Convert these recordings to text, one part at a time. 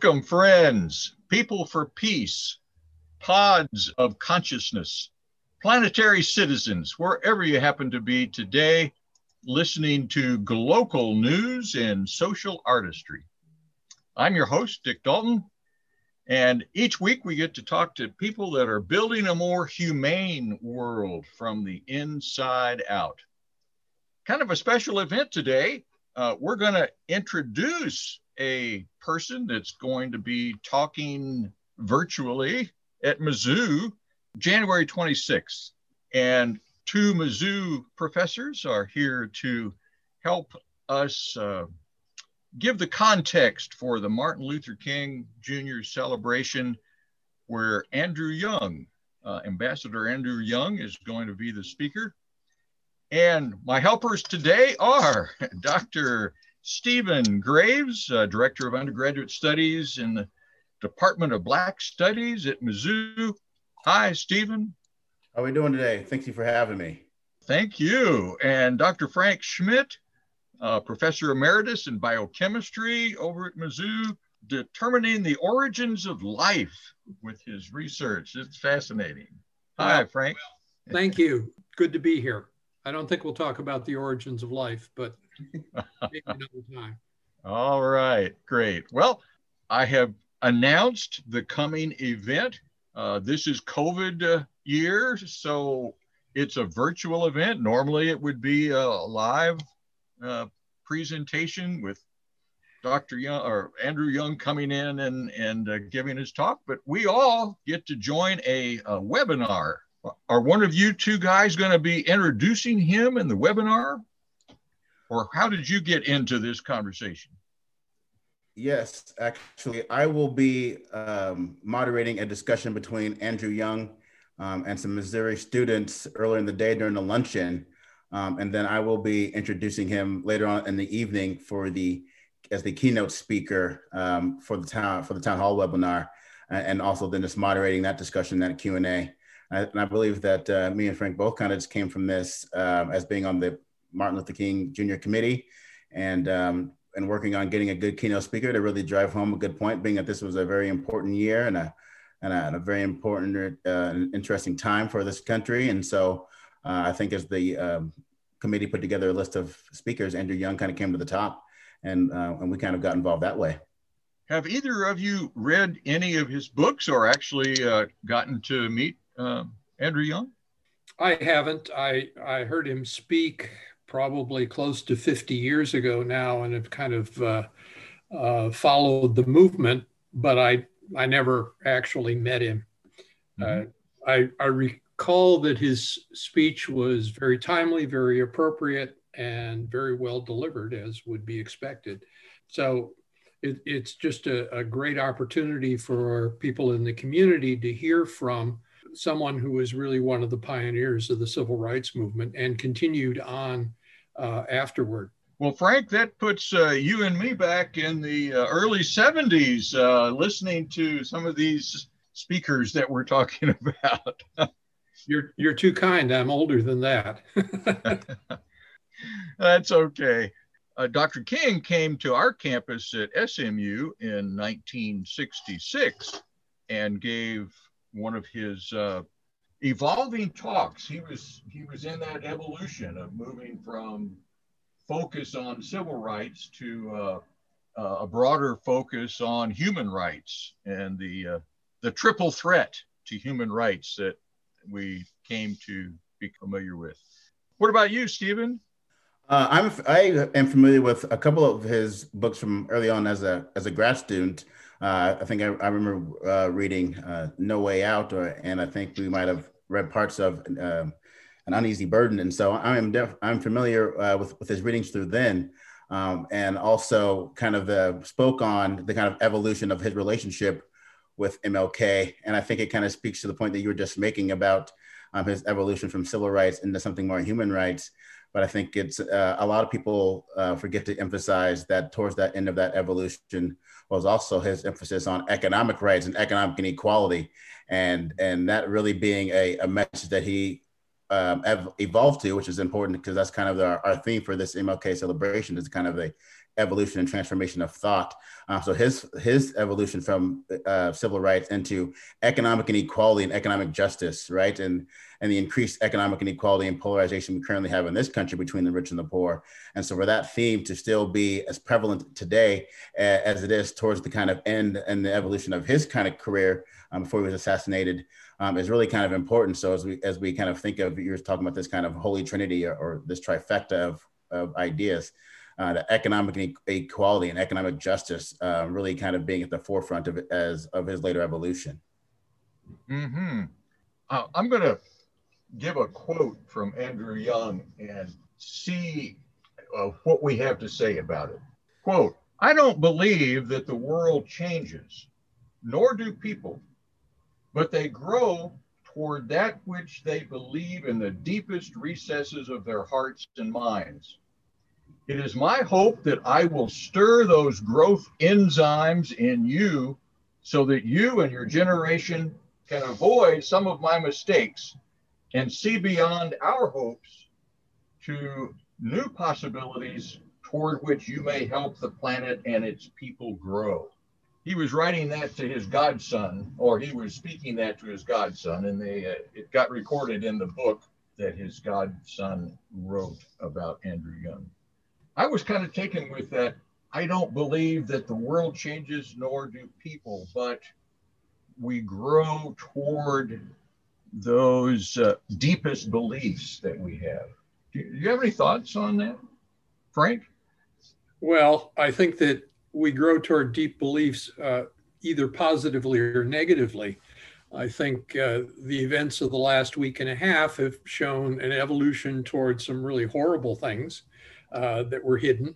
Welcome, friends, people for peace, pods of consciousness, planetary citizens, wherever you happen to be today, listening to global news and social artistry. I'm your host, Dick Dalton, and each week we get to talk to people that are building a more humane world from the inside out. Kind of a special event today. Uh, we're going to introduce a person that's going to be talking virtually at Mizzou January 26th. And two Mizzou professors are here to help us uh, give the context for the Martin Luther King Jr. celebration, where Andrew Young, uh, Ambassador Andrew Young, is going to be the speaker. And my helpers today are Dr. Stephen Graves, uh, Director of Undergraduate Studies in the Department of Black Studies at Mizzou. Hi, Stephen. How are we doing today? Thank you for having me. Thank you. And Dr. Frank Schmidt, uh, Professor Emeritus in Biochemistry over at Mizzou, determining the origins of life with his research. It's fascinating. Hi, Frank. Thank you. Good to be here. I don't think we'll talk about the origins of life, but maybe another time. All right, great. Well, I have announced the coming event. Uh, this is COVID uh, year, so it's a virtual event. Normally, it would be a live uh, presentation with Dr. Young or Andrew Young coming in and and uh, giving his talk, but we all get to join a, a webinar. Are one of you two guys going to be introducing him in the webinar? Or how did you get into this conversation? Yes, actually, I will be um, moderating a discussion between Andrew Young um, and some Missouri students earlier in the day during the luncheon. Um, and then I will be introducing him later on in the evening for the as the keynote speaker um, for the town for the town hall webinar, and also then just moderating that discussion, that Q and A. And I believe that uh, me and Frank both kind of just came from this um, as being on the Martin Luther King Jr. committee, and um, and working on getting a good keynote speaker to really drive home a good point, being that this was a very important year and a and a, and a very important uh, interesting time for this country. And so uh, I think as the um, committee put together a list of speakers, Andrew Young kind of came to the top, and uh, and we kind of got involved that way. Have either of you read any of his books or actually uh, gotten to meet um, Andrew Young? I haven't. I I heard him speak probably close to 50 years ago now, and have kind of uh, uh, followed the movement, but I I never actually met him. Mm-hmm. Uh, I, I recall that his speech was very timely, very appropriate, and very well delivered, as would be expected. So it, it's just a, a great opportunity for people in the community to hear from someone who was really one of the pioneers of the civil rights movement and continued on uh, afterward. Well, Frank, that puts uh, you and me back in the uh, early 70s uh, listening to some of these speakers that we're talking about. you're, you're too kind. I'm older than that. That's okay. Uh, Dr. King came to our campus at SMU in 1966 and gave one of his uh, evolving talks. He was he was in that evolution of moving from focus on civil rights to uh, uh, a broader focus on human rights and the uh, the triple threat to human rights that we came to be familiar with. What about you, Stephen? Uh, I'm I am familiar with a couple of his books from early on as a as a grad student. Uh, I think I, I remember uh, reading uh, No Way Out, or and I think we might have read parts of um, an uneasy burden. And so I'm def- I'm familiar uh, with with his readings through then, um, and also kind of the, spoke on the kind of evolution of his relationship with MLK. And I think it kind of speaks to the point that you were just making about um, his evolution from civil rights into something more human rights. But I think it's uh, a lot of people uh, forget to emphasize that towards that end of that evolution was also his emphasis on economic rights and economic inequality, and and that really being a, a message that he um, evolved to, which is important because that's kind of the, our theme for this MLK celebration is kind of a evolution and transformation of thought. Uh, so his his evolution from uh, civil rights into economic inequality and economic justice, right, and and the increased economic inequality and polarization we currently have in this country between the rich and the poor. And so for that theme to still be as prevalent today as it is towards the kind of end and the evolution of his kind of career um, before he was assassinated um, is really kind of important. So as we as we kind of think of you're talking about this kind of holy trinity or, or this trifecta of, of ideas, uh, the economic equality and economic justice uh, really kind of being at the forefront of as of his later evolution. Hmm. Uh, I'm going to give a quote from Andrew Young and see uh, what we have to say about it. Quote: I don't believe that the world changes, nor do people but they grow toward that which they believe in the deepest recesses of their hearts and minds. It is my hope that I will stir those growth enzymes in you so that you and your generation can avoid some of my mistakes and see beyond our hopes to new possibilities toward which you may help the planet and its people grow he was writing that to his godson, or he was speaking that to his godson, and they uh, it got recorded in the book that his godson wrote about Andrew Young. I was kind of taken with that. I don't believe that the world changes, nor do people, but we grow toward those uh, deepest beliefs that we have. Do you have any thoughts on that, Frank? Well, I think that we grow toward deep beliefs uh, either positively or negatively. I think uh, the events of the last week and a half have shown an evolution towards some really horrible things uh, that were hidden.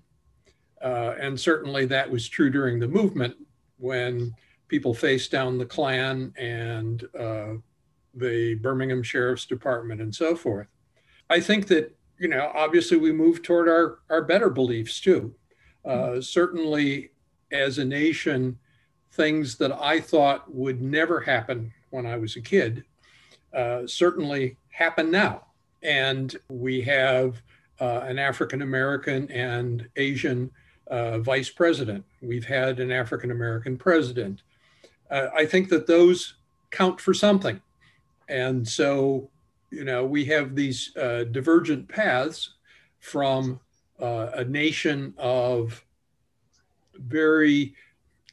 Uh, and certainly that was true during the movement when people faced down the Klan and uh, the Birmingham Sheriff's Department and so forth. I think that, you know, obviously we move toward our, our better beliefs too. Uh, certainly, as a nation, things that I thought would never happen when I was a kid uh, certainly happen now. And we have uh, an African American and Asian uh, vice president. We've had an African American president. Uh, I think that those count for something. And so, you know, we have these uh, divergent paths from uh, a nation of very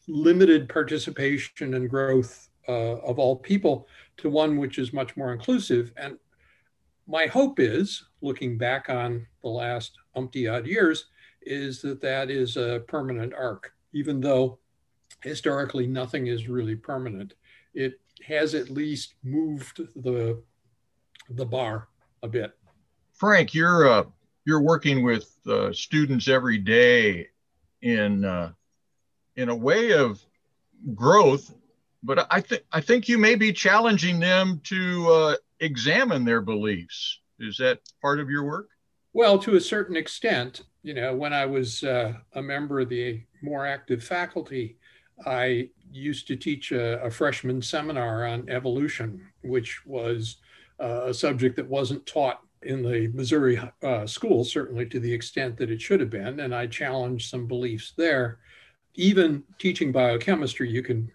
limited participation and growth uh, of all people to one which is much more inclusive. And my hope is, looking back on the last umpty odd years, is that that is a permanent arc, even though historically nothing is really permanent. It has at least moved the the bar a bit. Frank, you're uh, you're working with uh, students every day in uh, in a way of growth, but I think I think you may be challenging them to uh, examine their beliefs. Is that part of your work? Well, to a certain extent, you know, when I was uh, a member of the more active faculty, I used to teach a, a freshman seminar on evolution, which was uh, a subject that wasn't taught in the Missouri uh, schools, certainly to the extent that it should have been. And I challenged some beliefs there. Even teaching biochemistry, you can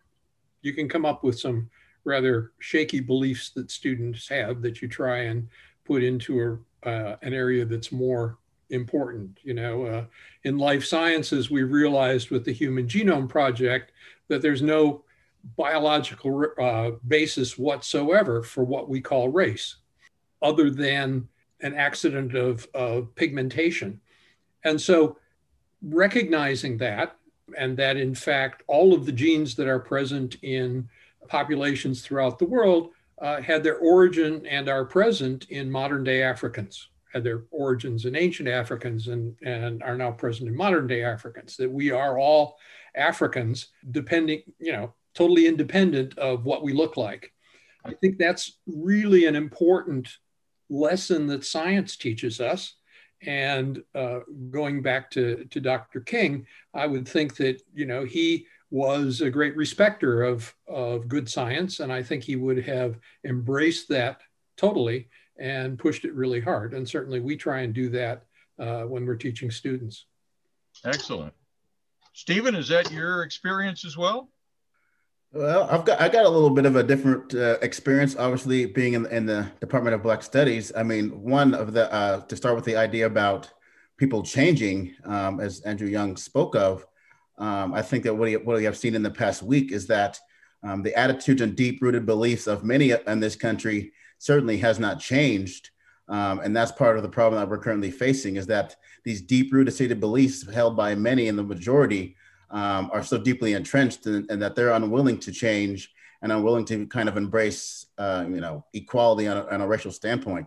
you can come up with some rather shaky beliefs that students have that you try and put into a, uh, an area that's more important. You know, uh, in life sciences, we realized with the Human Genome Project that there's no biological uh, basis whatsoever for what we call race, other than an accident of, of pigmentation. And so recognizing that, and that in fact, all of the genes that are present in populations throughout the world uh, had their origin and are present in modern day Africans, had their origins in ancient Africans and, and are now present in modern day Africans, that we are all Africans, depending, you know, totally independent of what we look like. I think that's really an important lesson that science teaches us. And uh, going back to, to Dr. King, I would think that, you know, he was a great respecter of, of good science. And I think he would have embraced that totally and pushed it really hard. And certainly we try and do that uh, when we're teaching students. Excellent. Stephen, is that your experience as well? Well, I've got I got a little bit of a different uh, experience. Obviously, being in, in the Department of Black Studies. I mean, one of the uh, to start with the idea about people changing, um, as Andrew Young spoke of. Um, I think that what, he, what we have seen in the past week is that um, the attitudes and deep rooted beliefs of many in this country certainly has not changed. Um, and that's part of the problem that we're currently facing is that these deep rooted seated beliefs held by many in the majority um, are so deeply entrenched and, and, that they're unwilling to change and unwilling to kind of embrace, uh, you know, equality on a, on a racial standpoint.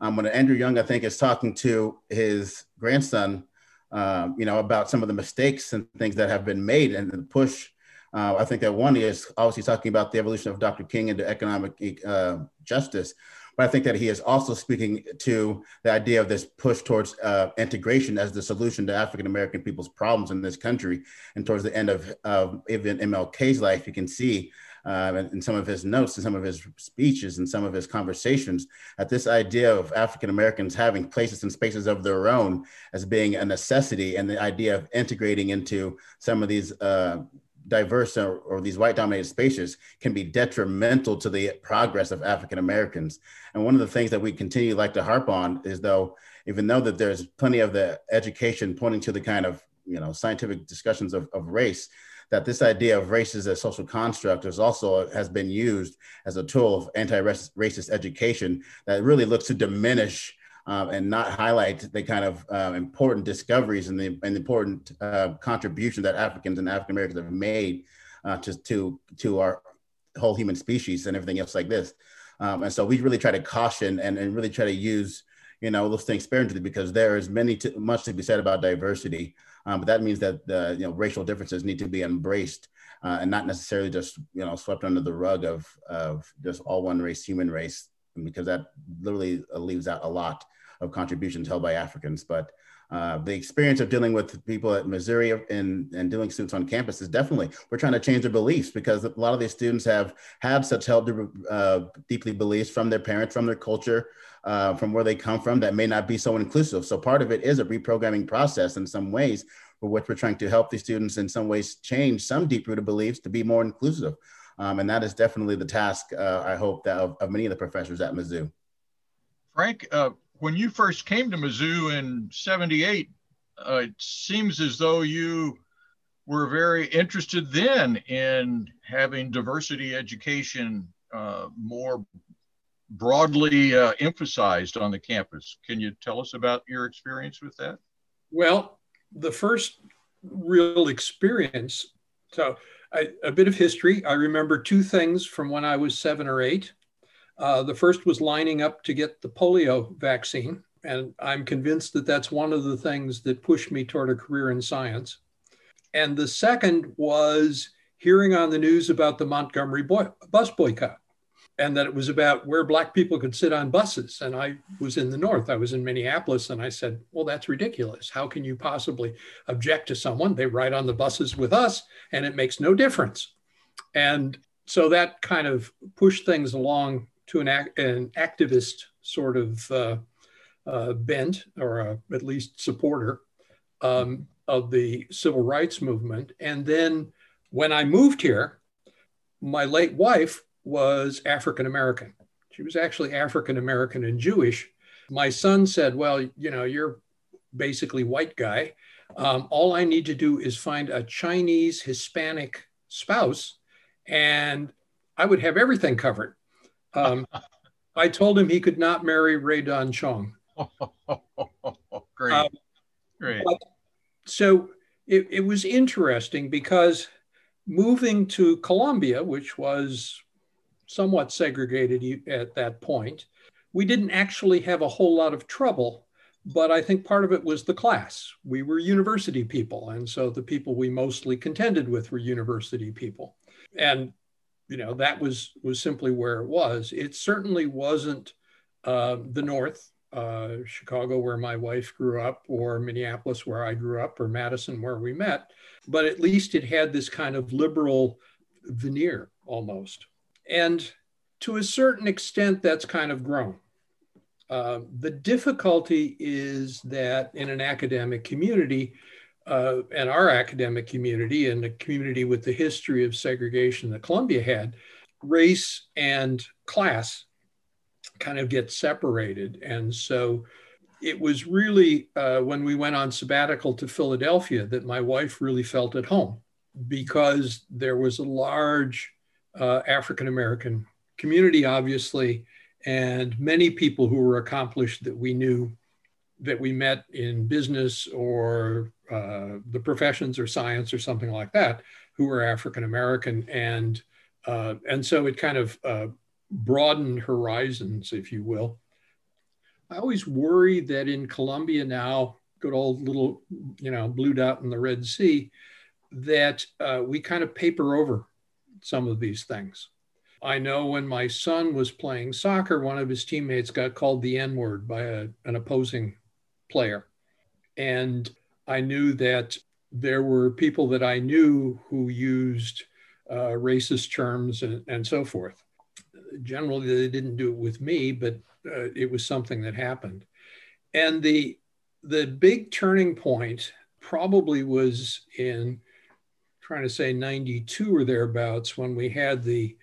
Um, when Andrew Young, I think, is talking to his grandson, um, you know, about some of the mistakes and things that have been made and the push. Uh, I think that one is obviously talking about the evolution of Dr. King into economic uh, justice, but I think that he is also speaking to the idea of this push towards uh, integration as the solution to African American people's problems in this country. And towards the end of, of even MLK's life, you can see uh, in, in, some of his notes and some of his speeches and some of his conversations that this idea of African Americans having places and spaces of their own as being a necessity and the idea of integrating into some of these uh, diverse or, or, these white dominated spaces can be detrimental to the progress of African Americans. And one of the things that we continue like to harp on is though, even though that there's plenty of the education pointing to the kind of, you know, scientific discussions of, of race, that this idea of race as a social construct is also has been used as a tool of anti-racist education that really looks to diminish um, and not highlight the kind of uh, important discoveries and the, and important uh, contribution that Africans and African Americans have made uh, to, to, to our whole human species and everything else like this. Um, and so we really try to caution and, and really try to use, you know, those things sparingly because there is many to, much to be said about diversity. Um, but that means that the you know racial differences need to be embraced uh, and not necessarily just you know swept under the rug of of just all one race, human race, because that literally leaves out a lot of contributions held by Africans. But uh, the experience of dealing with people at Missouri and, and dealing students on campus is definitely we're trying to change their beliefs because a lot of these students have had such held uh, deeply beliefs from their parents, from their culture, uh, from where they come from that may not be so inclusive. So part of it is a reprogramming process in some ways for which we're trying to help these students in some ways change some deep rooted beliefs to be more inclusive. Um, and that is definitely the task, uh, I hope, that of, of, many of the professors at Mizzou. Frank, uh, when you first came to Mizzou in 78, uh, it seems as though you were very interested then in having diversity education uh, more broadly uh, emphasized on the campus. Can you tell us about your experience with that? Well, the first real experience, so I, a bit of history. I remember two things from when I was seven or eight. Uh, the first was lining up to get the polio vaccine. And I'm convinced that that's one of the things that pushed me toward a career in science. And the second was hearing on the news about the Montgomery boy- bus boycott and that it was about where Black people could sit on buses. And I was in the North, I was in Minneapolis, and I said, Well, that's ridiculous. How can you possibly object to someone? They ride on the buses with us, and it makes no difference. And so that kind of pushed things along to an, an activist sort of uh, uh, bent, or a, at least supporter um, of the civil rights movement. And then when I moved here, my late wife was African American. She was actually African American and Jewish. My son said, Well, you know, you're basically white guy. Um, all I need to do is find a Chinese Hispanic spouse, and I would have everything covered. Um, I told him he could not marry Rae Dawn Chong. great, um, great. so it, it was interesting because moving to Columbia, which was somewhat segregated at that point, we didn't actually have a whole lot of trouble. But I think part of it was the class. We were university people. And so the people we mostly contended with were university people. And you know that was was simply where it was. It certainly wasn't uh, the North, uh, Chicago, where my wife grew up, or Minneapolis, where I grew up, or Madison, where we met. But at least it had this kind of liberal veneer almost. And to a certain extent, that's kind of grown. Uh, the difficulty is that in an academic community, uh, and our academic community and the community with the history of segregation that Columbia had, race and class kind of get separated. And so it was really uh, when we went on sabbatical to Philadelphia that my wife really felt at home because there was a large uh, African American community, obviously, and many people who were accomplished that we knew that we met in business or uh, the professions or science or something like that who were African American. And, uh, and so it kind of uh, broadened horizons, if you will. I always worry that in Columbia now, good old little, you know, blue dot in the Red Sea, that uh, we kind of paper over some of these things. I know when my son was playing soccer, one of his teammates got called the N word by a, an opposing player. And I knew that there were people that I knew who used uh, racist terms and, and so forth. Generally, they didn't do it with me, but uh, it was something that happened. And the the big turning point probably was in trying to say 92 or thereabouts when we had the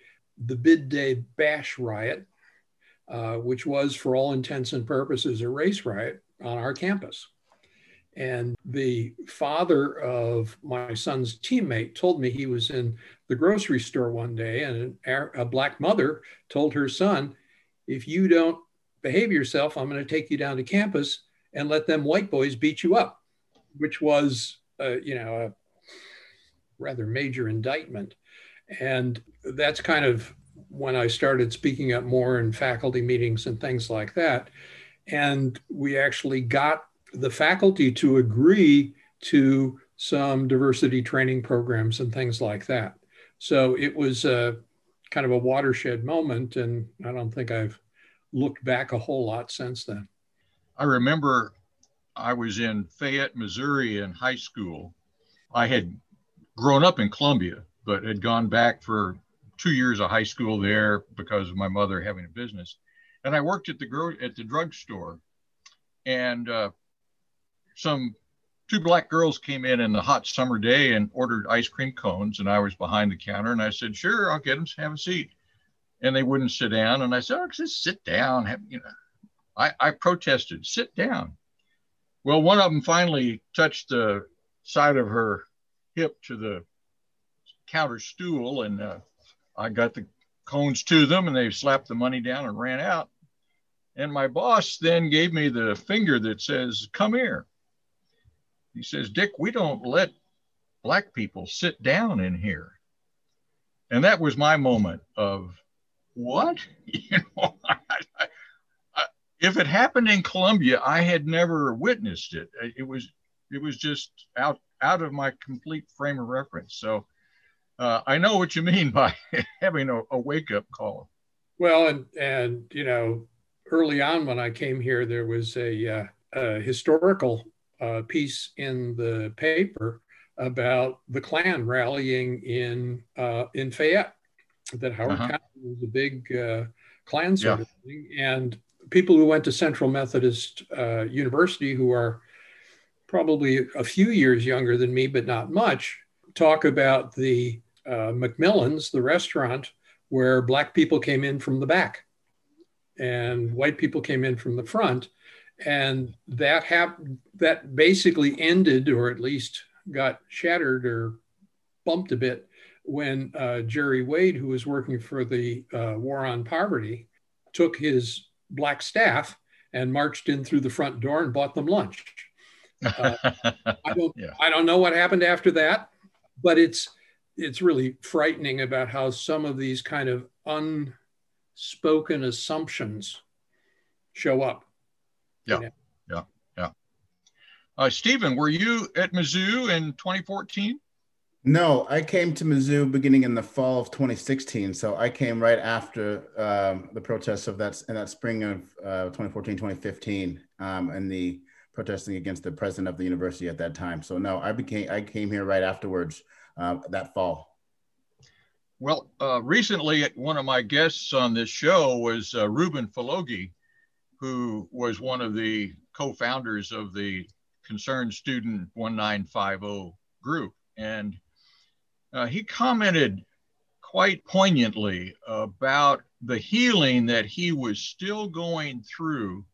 the bid day bash riot, uh, which was for all intents and purposes a race riot on our campus. And the father of my son's teammate told me he was in the grocery store one day, and a black mother told her son, If you don't behave yourself, I'm going to take you down to campus and let them white boys beat you up, which was, uh, you know, a rather major indictment. And that's kind of when I started speaking up more in faculty meetings and things like that. And we actually got the faculty to agree to some diversity training programs and things like that. So it was a kind of a watershed moment. And I don't think I've looked back a whole lot since then. I remember I was in Fayette, Missouri in high school. I had grown up in Columbia, but had gone back for two years of high school there because of my mother having a business. And I worked at the gro- at the drugstore, and uh, some two black girls came in in the hot summer day and ordered ice cream cones, and I was behind the counter, and I said, "Sure, I'll get them. Have a seat." And they wouldn't sit down, and I said, "Oh, just sit down." Have, you know, I, I protested, "Sit down." Well, one of them finally touched the side of her hip to the counter stool, and uh, I got the cones to them and they slapped the money down and ran out. And my boss then gave me the finger that says, Come here. He says, Dick, we don't let black people sit down in here. And that was my moment of what? You know, I, I, if it happened in Columbia, I had never witnessed it. It was it was just out out of my complete frame of reference. So uh, I know what you mean by having a, a wake up call. Well, and and you know, early on when I came here, there was a, uh, a historical uh, piece in the paper about the Klan rallying in uh, in Fayette. That Howard uh-huh. County was a big uh, Klan sort yeah. of thing, and people who went to Central Methodist uh, University, who are probably a few years younger than me, but not much, talk about the uh, McMillan's, the restaurant, where black people came in from the back and white people came in from the front. And that happened, that basically ended, or at least got shattered or bumped a bit when uh, Jerry Wade, who was working for the uh, War on Poverty, took his black staff and marched in through the front door and bought them lunch. Uh, I don't, yeah. I don't know what happened after that, but it's it's really frightening about how some of these kind of unspoken assumptions show up. Yeah, you know? yeah, yeah. Uh, Stephen, were you at Mizzou in 2014? No, I came to Mizzou beginning in the fall of 2016. So I came right after um, the protests of that in that spring of uh, 2014, 2015, um, and the protesting against the president of the university at that time. So no, I became I came here right afterwards uh, that fall? Well, uh, recently, one of my guests on this show was uh, Reuben Faloughi, who was one of the co founders of the Concerned Student 1950 group. And uh, he commented quite poignantly about the healing that he was still going through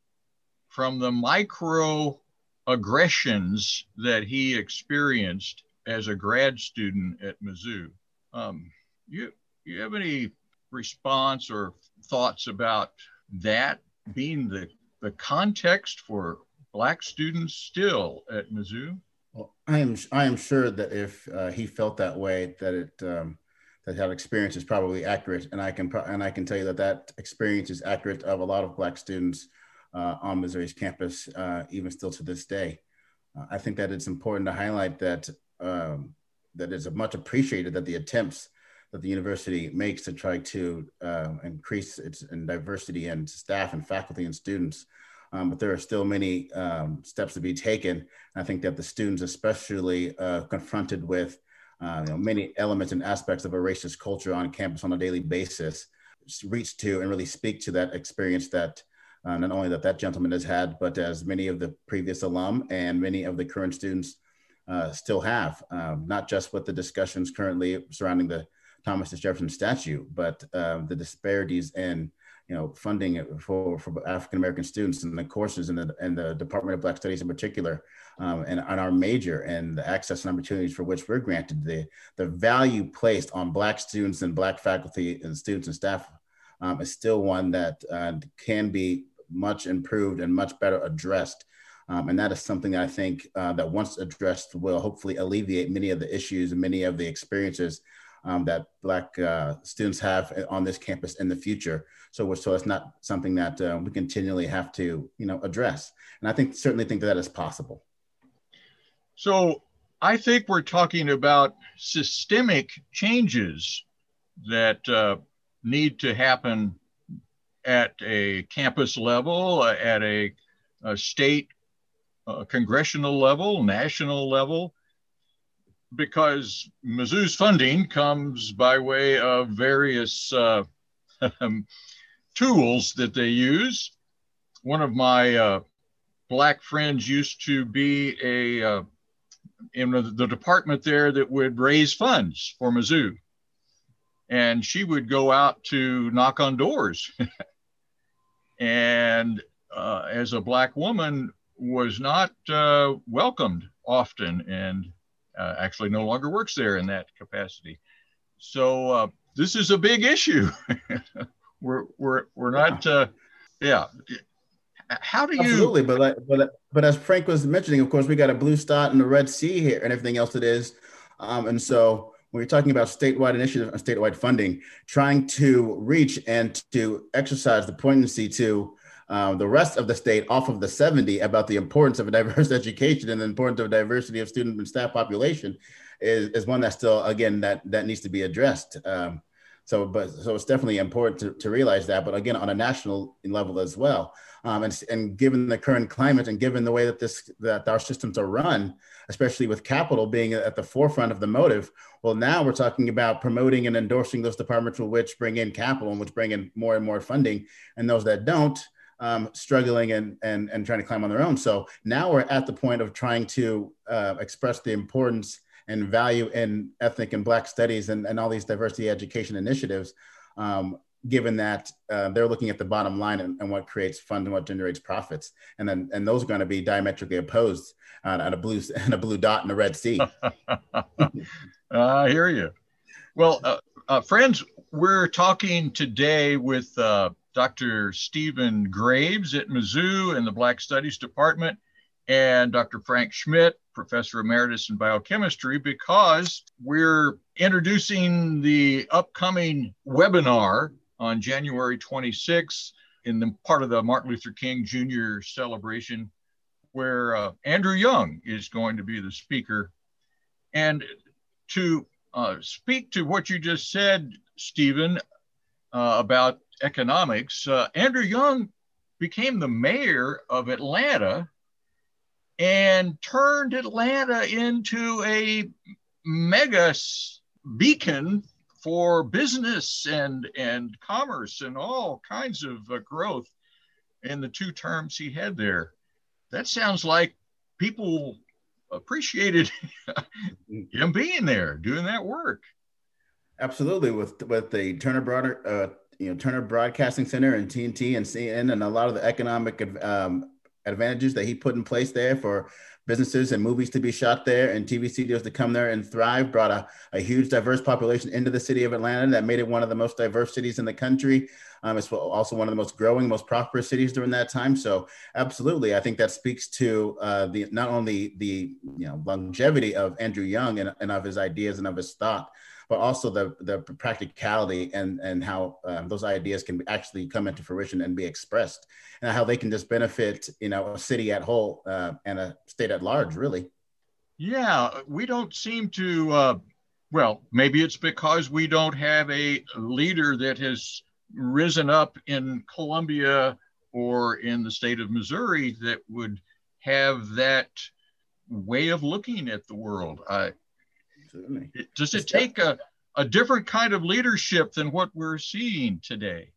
from the microaggressions that he experienced as a grad student at Mizzou. Um, you, you have any response or thoughts about that being the, the context for Black students still at Mizzou? Well, I am I am sure that if uh, he felt that way, that it um, that that experience is probably accurate, and I can pro- and I can tell you that that experience is accurate of a lot of Black students uh, on Missouri's campus, uh, even still to this day. Uh, I think that it's important to highlight that um, that it's much appreciated that the attempts that the university makes to try to uh, increase its in diversity and staff and faculty and students. Um, but there are still many um, steps to be taken. I think that the students, especially uh, confronted with uh, you know, many elements and aspects of a racist culture on campus on a daily basis, reach to and really speak to that experience that uh, not only that that gentleman has had, but as many of the previous alum and many of the current students uh, still have, um, not just with the discussions currently surrounding the Thomas Jefferson statue, but um, the disparities in you know funding for, for African American students and the courses in the, in the Department of Black Studies in particular, um, and on our major and the access and opportunities for which we're granted, the the value placed on Black students and Black faculty and students and staff um, is still one that uh, can be much improved and much better addressed. Um, and that is something that I think uh, that once addressed will hopefully alleviate many of the issues and many of the experiences um, that Black uh, students have on this campus in the future. So, so it's not something that uh, we continually have to, you know, address. And I think certainly think that, that is possible. So I think we're talking about systemic changes that uh, need to happen at a campus level, uh, at a, a state uh, congressional level, national level, because Mizzou's funding comes by way of various uh, tools that they use. One of my uh, black friends used to be a uh, in the department there that would raise funds for Mizzou. And she would go out to knock on doors. and uh, as a black woman, was not uh, welcomed often and uh, actually no longer works there in that capacity. So uh, this is a big issue. we're, we're, we're not, uh, yeah. How do you? Absolutely, but like, but but as Frank was mentioning, of course, we got a blue dot and the Red Sea here, and everything else it is, um, and so when you're talking about statewide initiative and statewide funding, trying to reach and to exercise the poignancy to um, the rest of the state off of the 70 about the importance of a diverse education and the importance of diversity of student and staff population is, is one that still, again, that, that needs to be addressed. Um, so, but so it's definitely important to, to realize that, but again, on a national level as well. Um, and, and given the current climate and given the way that this that our systems are run, especially with capital being at the forefront of the motive, well, now we're talking about promoting and endorsing those departments which bring in capital and which bring in more and more funding, and those that don't, um, struggling and, and, and trying to climb on their own. So now we're at the point of trying to uh, express the importance and value in ethnic and Black studies and, and all these diversity education initiatives, um, given that uh, they're looking at the bottom line and, and, what creates fund and what generates profits. And then and those are going to be diametrically opposed uh, on a blue and a blue dot in a red sea. I hear you. Well, uh, uh, friends, we're talking today with uh, Dr. Stephen Graves at Mizzou in the Black Studies Department, and Dr. Frank Schmidt, Professor Emeritus in Biochemistry, because we're introducing the upcoming webinar on January 26th in the part of the Martin Luther King Jr. celebration, where uh, Andrew Young is going to be the speaker. And to uh, speak to what you just said, Stephen, uh, about economics, uh, Andrew Young became the mayor of Atlanta and turned Atlanta into a mega beacon for business and, and commerce and all kinds of uh, growth in the two terms he had there. That sounds like people appreciated him being there doing that work. Absolutely, with with the Turner Broader, uh, you know, Turner Broadcasting Center and TNT and CNN, and a lot of the economic um, advantages that he put in place there for businesses and movies to be shot there and TV studios to come there and thrive, brought a, a huge diverse population into the city of Atlanta that made it one of the most diverse cities in the country. Um, it's also one of the most growing, most prosperous cities during that time. So, absolutely, I think that speaks to uh, the not only the you know longevity of Andrew Young and, and of his ideas and of his thought, but also the the practicality and and how um, those ideas can actually come into fruition and be expressed, and how they can just benefit you know a city at whole uh, and a state at large, really. Yeah, we don't seem to. Uh, well, maybe it's because we don't have a leader that has risen up in Columbia or in the state of Missouri that would have that way of looking at the world. Certainly. Does it take a, a different kind of leadership than what we're seeing today?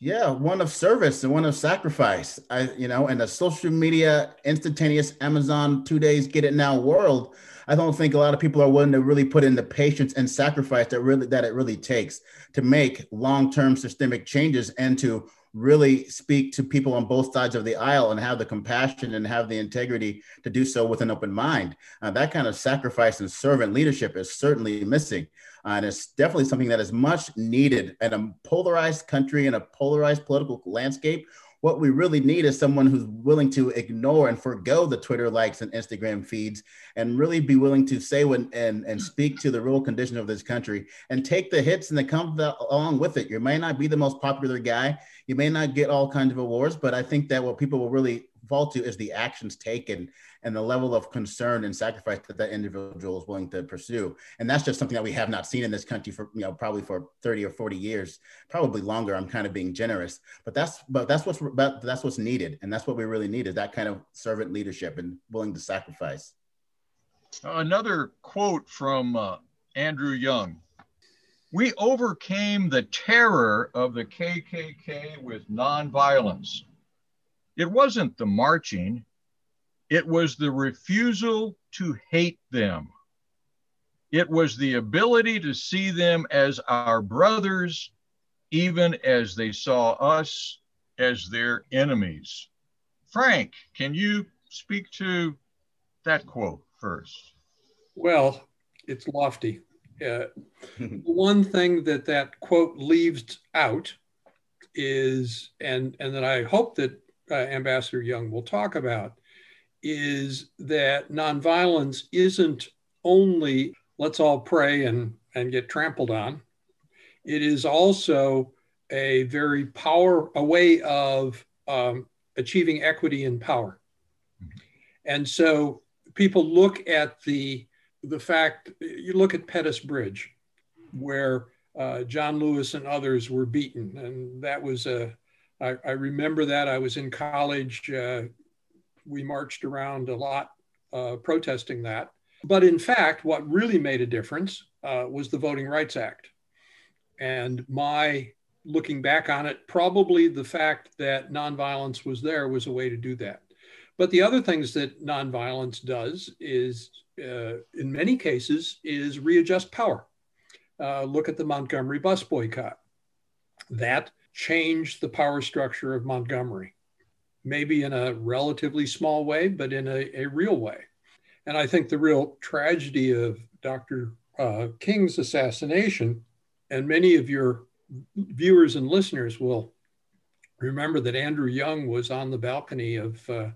Yeah, one of service and one of sacrifice. I, you know, in the social media, instantaneous Amazon two days get it now world, I don't think a lot of people are willing to really put in the patience and sacrifice that really that it really takes to make long-term systemic changes and to really speak to people on both sides of the aisle and have the compassion and have the integrity to do so with an open mind. Uh, that kind of sacrifice and servant leadership is certainly missing. Uh, and it's definitely something that is much needed in a polarized country and a polarized political landscape what we really need is someone who's willing to ignore and forego the Twitter likes and Instagram feeds and really be willing to say when and, and speak to the real condition of this country and take the hits and the come along with it. You may not be the most popular guy. You may not get all kinds of awards, but I think that what people will really fall to is the actions taken and the level of concern and sacrifice that that individual is willing to pursue. And that's just something that we have not seen in this country for, you know, probably for 30 or 40 years, probably longer. I'm kind of being generous, but that's, but that's what's, but that's what's needed. And that's what we really need is that kind of servant leadership and willing to sacrifice. Another quote from uh, Andrew Young. We overcame the terror of the KKK with nonviolence. It wasn't the marching, it was the refusal to hate them. It was the ability to see them as our brothers, even as they saw us as their enemies. Frank, can you speak to that quote first? Well, it's lofty. Uh, one thing that that quote leaves out is, and and that I hope that uh, Ambassador Young will talk about, is that nonviolence isn't only let's all pray and, and get trampled on. It is also a very power, a way of um, achieving equity and power. And so people look at the, the fact, you look at Pettus Bridge, where uh, John Lewis and others were beaten. And that was a, I, I remember that I was in college uh, we marched around a lot uh, protesting that. But in fact, what really made a difference uh, was the Voting Rights Act. And my looking back on it, probably the fact that nonviolence was there was a way to do that. But the other things that nonviolence does is, uh, in many cases, is readjust power. Uh, look at the Montgomery bus boycott. That changed the power structure of Montgomery maybe in a relatively small way, but in a, a real way. And I think the real tragedy of Dr. Uh, King's assassination, and many of your viewers and listeners will remember that Andrew Young was on the balcony of uh,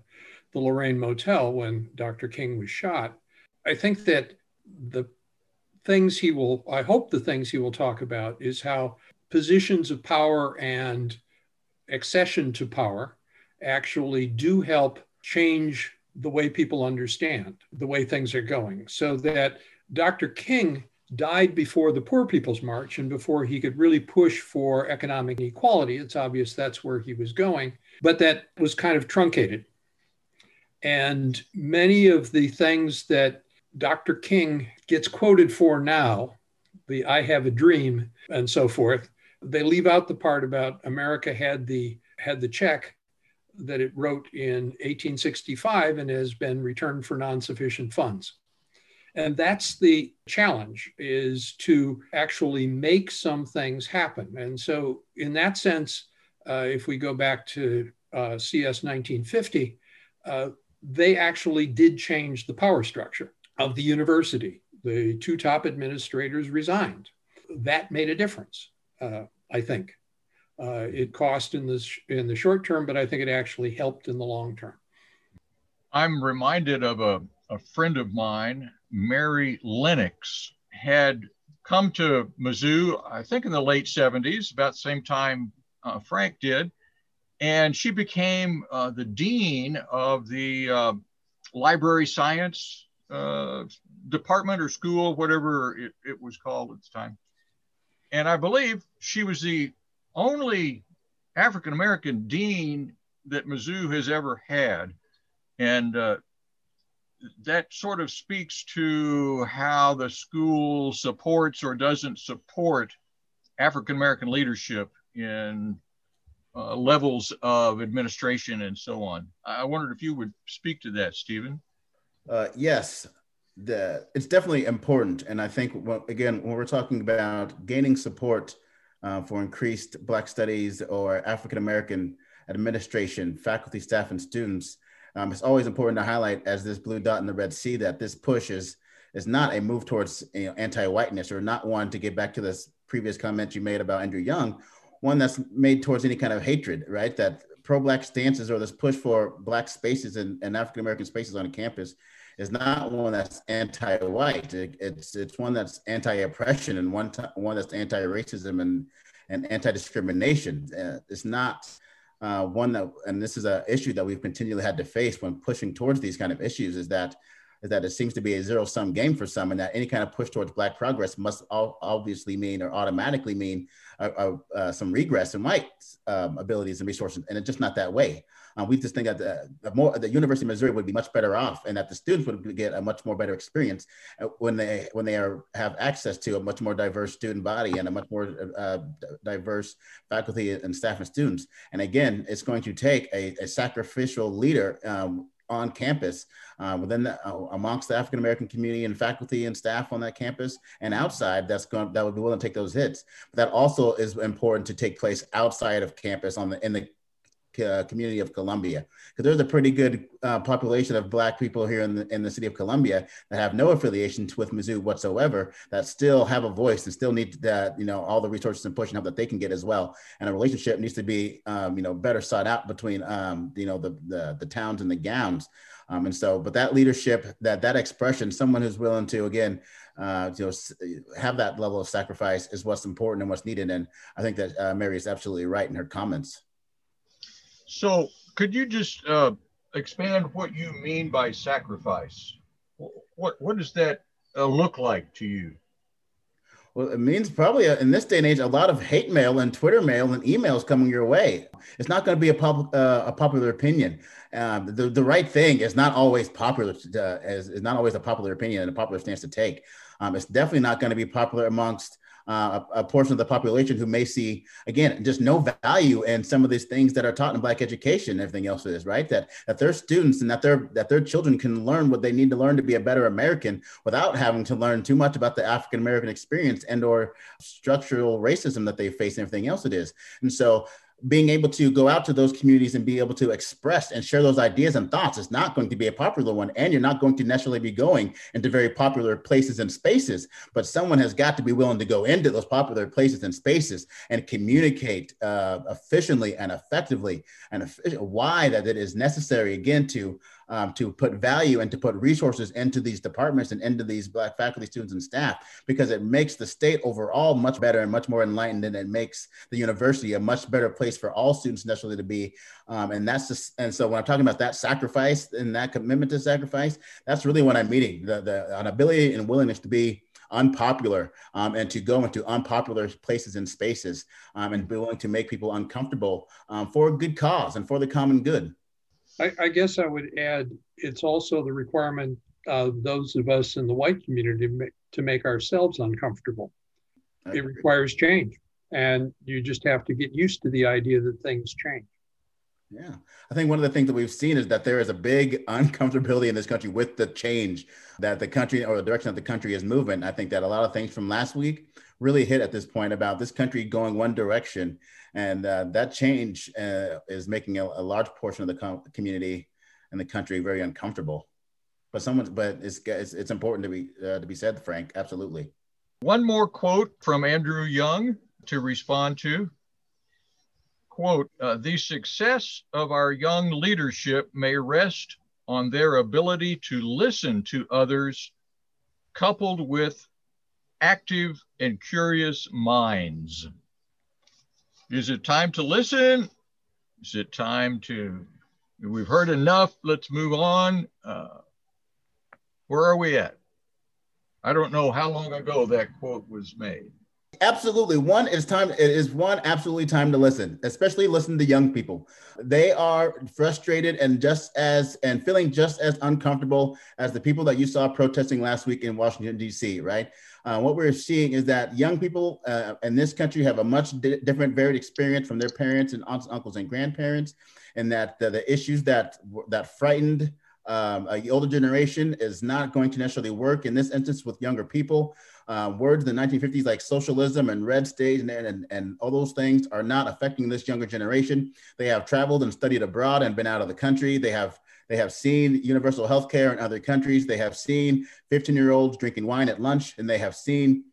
the Lorraine Motel when Dr. King was shot. I think that the things he will, I hope the things he will talk about is how positions of power and accession to power actually do help change the way people understand the way things are going. So that Dr. King died before the Poor People's March and before he could really push for economic equality. It's obvious that's where he was going, but that was kind of truncated. And many of the things that Dr. King gets quoted for now, the I have a dream and so forth, they leave out the part about America had the had the check that it wrote in 1865 and has been returned for non-sufficient funds. And that's the challenge is to actually make some things happen. And so in that sense, uh, if we go back to uh, CS 1950, uh, they actually did change the power structure of the university. The two top administrators resigned. That made a difference, uh, I think. Uh, it cost in the in the short term, but I think it actually helped in the long term. I'm reminded of a, a friend of mine, Mary Lennox, had come to Mizzou, I think in the late 70s, about the same time uh, Frank did, and she became uh, the dean of the uh, library science uh, department or school, whatever it, it was called at the time. And I believe she was the only African American dean that Mizzou has ever had. And uh, that sort of speaks to how the school supports or doesn't support African American leadership in uh, levels of administration and so on. I wondered if you would speak to that, Stephen. Uh, yes, the, it's definitely important. And I think, well, again, when we're talking about gaining support uh, for increased Black studies or African American administration, faculty, staff, and students, um, it's always important to highlight as this blue dot in the red sea that this push is, is not a move towards you know, anti-whiteness or not one to get back to this previous comment you made about Andrew Young, one that's made towards any kind of hatred, right? That pro-black stances or this push for black spaces and, and African American spaces on a campus is not one that's anti-white. It, it's it's one that's anti-oppression and one t- one that's anti-racism and and anti-discrimination. Uh, it's not uh, one that, and this is an issue that we've continually had to face when pushing towards these kind of issues, is that is that it seems to be a zero sum game for some, and that any kind of push towards Black progress must all, obviously mean or automatically mean uh, uh, uh, some regress in white um, abilities and resources, and it's just not that way. Uh, we just think that the, the, more the University of Missouri would be much better off, and that the students would get a much more better experience uh, when they when they are have access to a much more diverse student body and a much more uh, diverse faculty and staff and students. And again, it's going to take a, a sacrificial leader um, on campus uh, within the, uh, amongst the African American community and faculty and staff on that campus and outside that's going that would be willing to take those hits. But that also is important to take place outside of campus on the in the community of Columbia, because there's a pretty good uh, population of Black people here in the, in the city of Columbia that have no affiliations with Mizzou whatsoever, that still have a voice and still need that you know all the resources and push and help that they can get as well. And a relationship needs to be um, you know better sought out between um, you know the, the the towns and the gowns. Um, and so, but that leadership, that that expression, someone who's willing to again, uh, you know, have that level of sacrifice is what's important and what's needed. And I think that uh, Mary is absolutely right in her comments. So, could you just uh, expand what you mean by sacrifice? What what does that uh, look like to you? Well, it means probably uh, in this day and age, a lot of hate mail and Twitter mail and emails coming your way. It's not going to be a, pub, uh, a popular opinion. Um, the, the right thing is not always popular, uh, is, is not always a popular opinion and a popular stance to take. Um, it's definitely not going to be popular amongst uh, a, portion of the population who may see again just no value in some of these things that are taught in black education and everything else is right? That that their students and that their that their children can learn what they need to learn to be a better american without having to learn too much about the african american experience and or structural racism that they face and everything else it is. And so being able to go out to those communities and be able to express and share those ideas and thoughts is not going to be a popular one. And you're not going to necessarily be going into very popular places and spaces, but someone has got to be willing to go into those popular places and spaces and communicate uh, efficiently and effectively and why that it is necessary again to um, to put value and to put resources into these departments and into these black faculty, students, and staff because it makes the state overall much better and much more enlightened, and it makes the university a much better place for all students necessarily to be. Um, and that's just and so when I'm talking about that sacrifice and that commitment to sacrifice, that's really what I'm meeting the the an ability and willingness to be unpopular um, and to go into unpopular places and spaces um, and be willing to make people uncomfortable um, for a good cause and for the common good. I, I guess I would add it's also the requirement of those of us in the white community to make, to make ourselves uncomfortable. It requires change, and you just have to get used to the idea that things change. Yeah. I think one of the things that we've seen is that there is a big uncomfortability in this country with the change that the country or the direction that the country is moving. I think that a lot of things from last week really hit at this point about this country going one direction. And uh, that change uh, is making a, a, large portion of the com- community and the country very uncomfortable. But someone's, but it's, it's, it's important to be, uh, to be said, Frank. Absolutely. One more quote from Andrew Young to respond to quote, uh, the success of our young leadership may rest on their ability to listen to others, coupled with active and curious minds. Is it time to listen? Is it time to, we've heard enough, let's move on? Uh, where are we at? I don't know how long ago that quote was made. Absolutely. One is time. It is one absolutely time to listen, especially listen to young people. They are frustrated and just as and feeling just as uncomfortable as the people that you saw protesting last week in Washington D.C. Right. Uh, what we're seeing is that young people uh, in this country have a much di- different, varied experience from their parents and aunts, uncles, and grandparents, and that the, the issues that that frightened um, a older generation is not going to necessarily work in this instance with younger people. Uh, words in the 1950s like socialism and red state and, and, and all those things are not affecting this younger generation. They have traveled and studied abroad and been out of the country. They have they have seen universal health care in other countries. They have seen 15 year olds drinking wine at lunch, and they have seen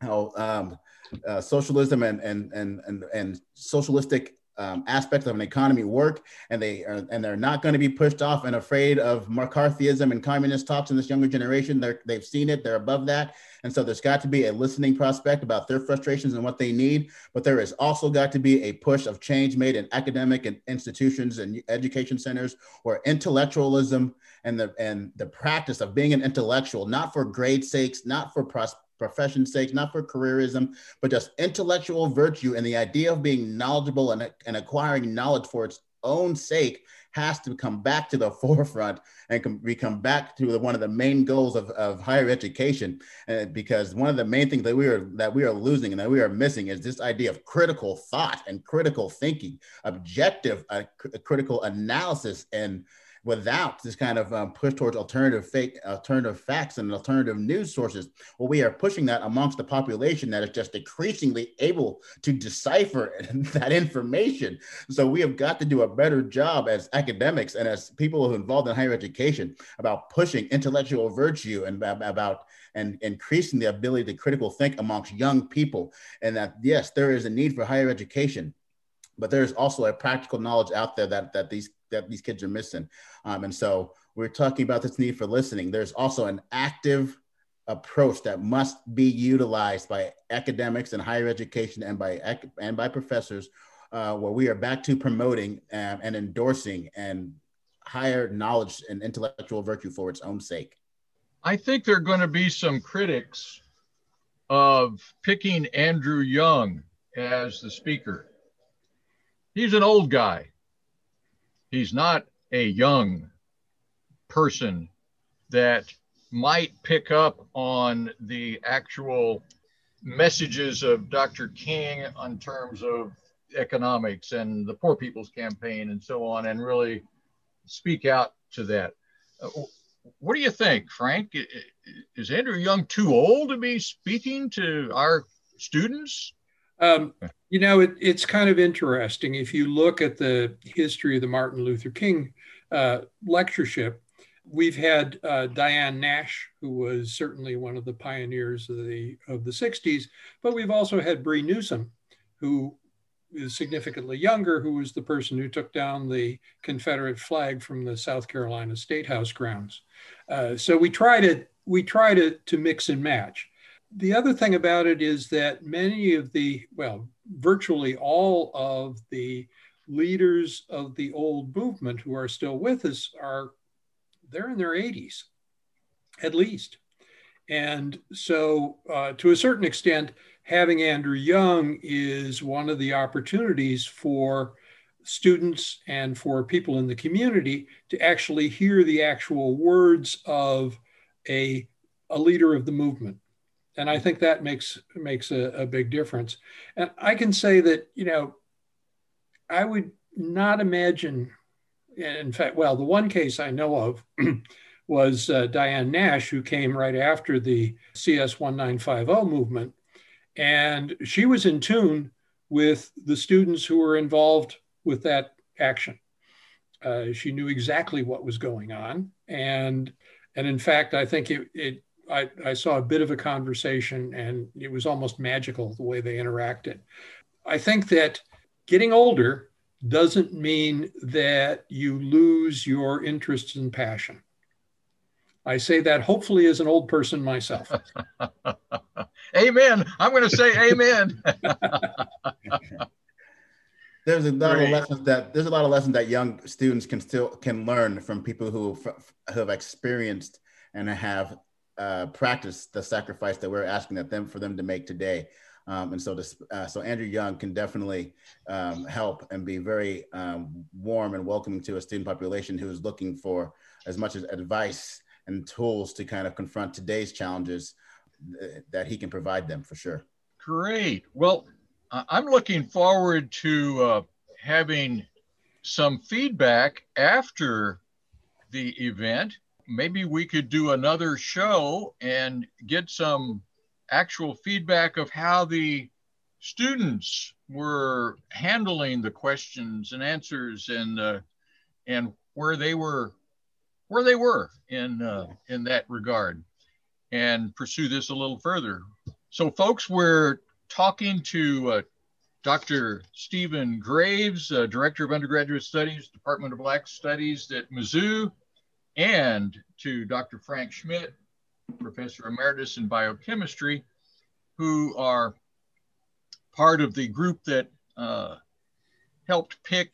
how um, uh, socialism and, and, and, and, and socialistic um, aspects of an economy work, and they are, and they're not going to be pushed off and afraid of McCarthyism and communist talks in this younger generation. They're, they've seen it; they're above that, and so there's got to be a listening prospect about their frustrations and what they need. But there has also got to be a push of change made in academic and institutions and education centers where intellectualism and the and the practice of being an intellectual, not for grade sakes, not for pros- profession's sake, not for careerism, but just intellectual virtue and the idea of being knowledgeable and, and acquiring knowledge for its own sake has to come back to the forefront and come, we come back to the, one of the main goals of, of higher education. Uh, because one of the main things that we are that we are losing and that we are missing is this idea of critical thought and critical thinking objective uh, critical analysis and without this kind of um, push towards alternative fake, alternative facts and alternative news sources. Well, we are pushing that amongst the population that is just increasingly able to decipher that information. So we have got to do a better job as academics and as people involved in higher education about pushing intellectual virtue and about and increasing the ability to critical think amongst young people. And that yes, there is a need for higher education but there's also a practical knowledge out there that that these that these kids are missing. Um, and so we're talking about this need for listening. There's also an active approach that must be utilized by academics and higher education and by and by professors, uh, where we are back to promoting and, and endorsing and higher knowledge and intellectual virtue for its own sake. I think there are going to be some critics of picking Andrew Young as the speaker. He's an old guy he's not a young person that might pick up on the actual messages of Dr. King on terms of economics and the Poor People's Campaign and so on, and really speak out to that. What do you think, Frank? Is Andrew Young too old to be speaking to our students? Um, you know, it, it's kind of interesting. If you look at the history of the Martin Luther King uh, lectureship, we've had uh, Diane Nash, who was certainly one of the pioneers of the of the '60s, but we've also had Bree Newsom, who is significantly younger, who was the person who took down the Confederate flag from the South Carolina State House grounds. Uh, so we try to we try to to mix and match the other thing about it is that many of the, well, virtually all of the leaders of the old movement who are still with us are, they're in their 80s, at least. And so, uh, to a certain extent, having Andrew Young is one of the opportunities for students and for people in the community to actually hear the actual words of a, a leader of the movement and I think that makes makes a, a big difference. And I can say that you know, I would not imagine, in fact, well, the one case I know of was uh, Diane Nash, who came right after the CS 1950 movement. And she was in tune with the students who were involved with that action. Uh, she knew exactly what was going on. And, and in fact, I think it, it I, I saw a bit of a conversation and it was almost magical the way they interacted. I think that getting older doesn't mean that you lose your interests and passion. I say that hopefully as an old person myself. amen. I'm going to say amen. there's a lot Great. of lessons that there's a lot of lessons that young students can still can learn from people who, who have experienced and have uh, practiced the sacrifice that we're asking that them for them to make today. Um, and so, this, uh, so Andrew Young can definitely um, help and be very um, warm and welcoming to a student population who is looking for as much as advice and tools to kind of confront today's challenges th- that he can provide them for sure. Great. Well, I'm looking forward to uh, having some feedback after the event. Maybe we could do another show and get some actual feedback of how the students were handling the questions and answers and uh, and where they were where they were in uh, in that regard and pursue this a little further. So folks we're talking to uh, dr stephen graves uh, director of undergraduate studies department of black studies at mizzou and to dr frank schmidt professor emeritus in biochemistry, who are part of the group that uh, helped pick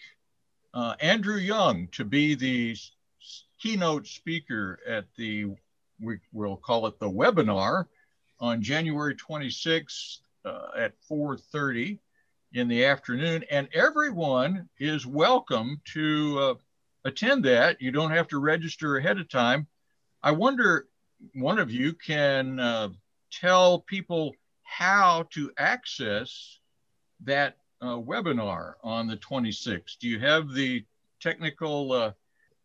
uh, Andrew Young to be the keynote speaker at the, we will call it the webinar on January 26th uh, at 4.30 in the afternoon. And everyone is welcome to uh, attend that. You don't have to register ahead of time. I wonder one of you can uh, tell people how to access that uh, webinar on the 26th. Do you have the technical? Uh...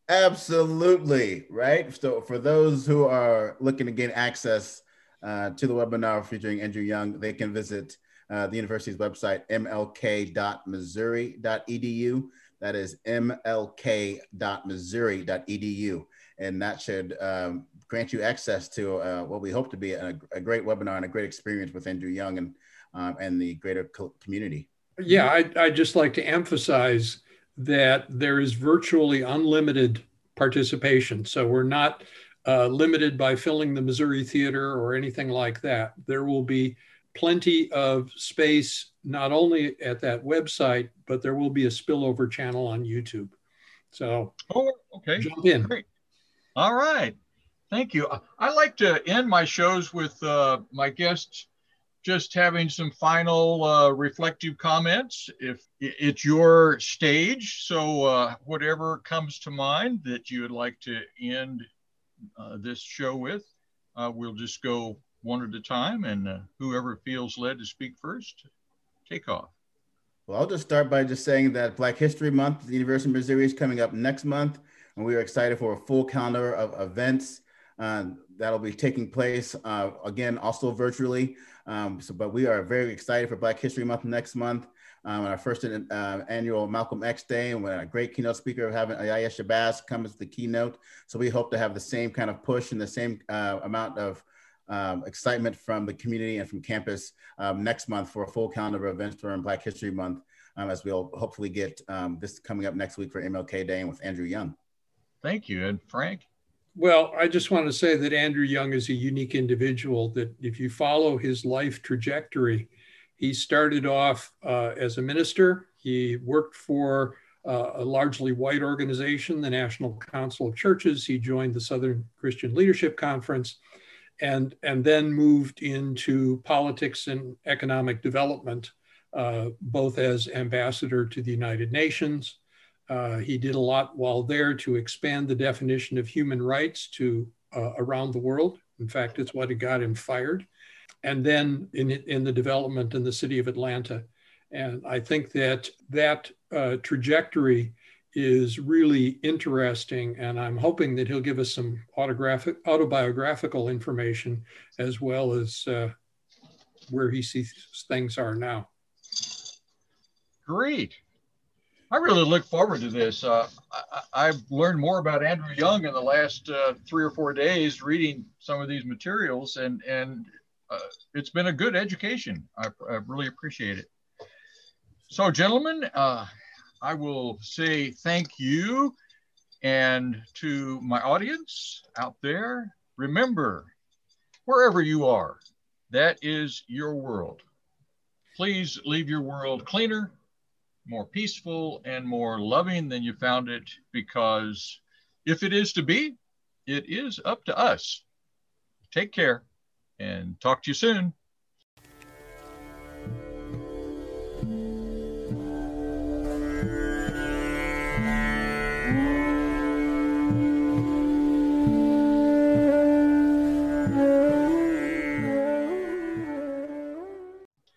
Absolutely, right? So, for those who are looking to gain access uh, to the webinar featuring Andrew Young, they can visit uh, the university's website, mlk.missouri.edu. That is mlk.missouri.edu. And that should um, grant you access to uh, what we hope to be a, a, great webinar and a great experience with Andrew Young and, um, and the greater co- community. Yeah, I'd, I'd just like to emphasize that there is virtually unlimited participation. So we're not uh, limited by filling the Missouri Theater or anything like that. There will be plenty of space, not only at that website, but there will be a spillover channel on YouTube. So, oh, okay, jump in. Great. All right. Thank you. I like to end my shows with uh, my guests just having some final uh, reflective comments. If it's your stage, so uh, whatever comes to mind that you would like to end uh, this show with, uh, we'll just go one at a time, and uh, whoever feels led to speak first, take off. Well, I'll just start by just saying that Black History Month at the University of Missouri is coming up next month, and we are excited for a full calendar of events uh, that'll be taking place uh, again, also virtually. Um, so, but we are very excited for Black History Month next month. Um, our first uh, annual Malcolm X Day, and a great keynote speaker of having Yaya Shabazz come as the keynote. So we hope to have the same kind of push and the same uh, amount of um, excitement from the community and from campus um, next month for a full calendar of events during Black History Month, um, as we'll hopefully get um, this coming up next week for MLK Day and with Andrew Young. Thank you. And Frank? Well, I just want to say that Andrew Young is a unique individual, that if you follow his life trajectory, he started off uh, as a minister. He worked for uh, a largely white organization, the National Council of Churches. He joined the Southern Christian Leadership Conference and, and then moved into politics and economic development, uh, both as ambassador to the United Nations uh, he did a lot while there to expand the definition of human rights to uh, around the world. In fact, it's what got him fired. And then in, in the development in the city of Atlanta. And I think that that uh, trajectory is really interesting, and I'm hoping that he'll give us some autographic, autobiographical information as well as uh, where he sees things are now. Great. I really look forward to this. Uh, I, have learned more about Andrew Young in the last uh, three or four days reading some of these materials, and and uh, it's been a good education. I, I really appreciate it. So, gentlemen, uh, I will say thank you, and to my audience out there, remember, wherever you are, that is your world. Please leave your world cleaner more peaceful and more loving than you found it because if it is to be, it is up to us. Take care and talk to you soon.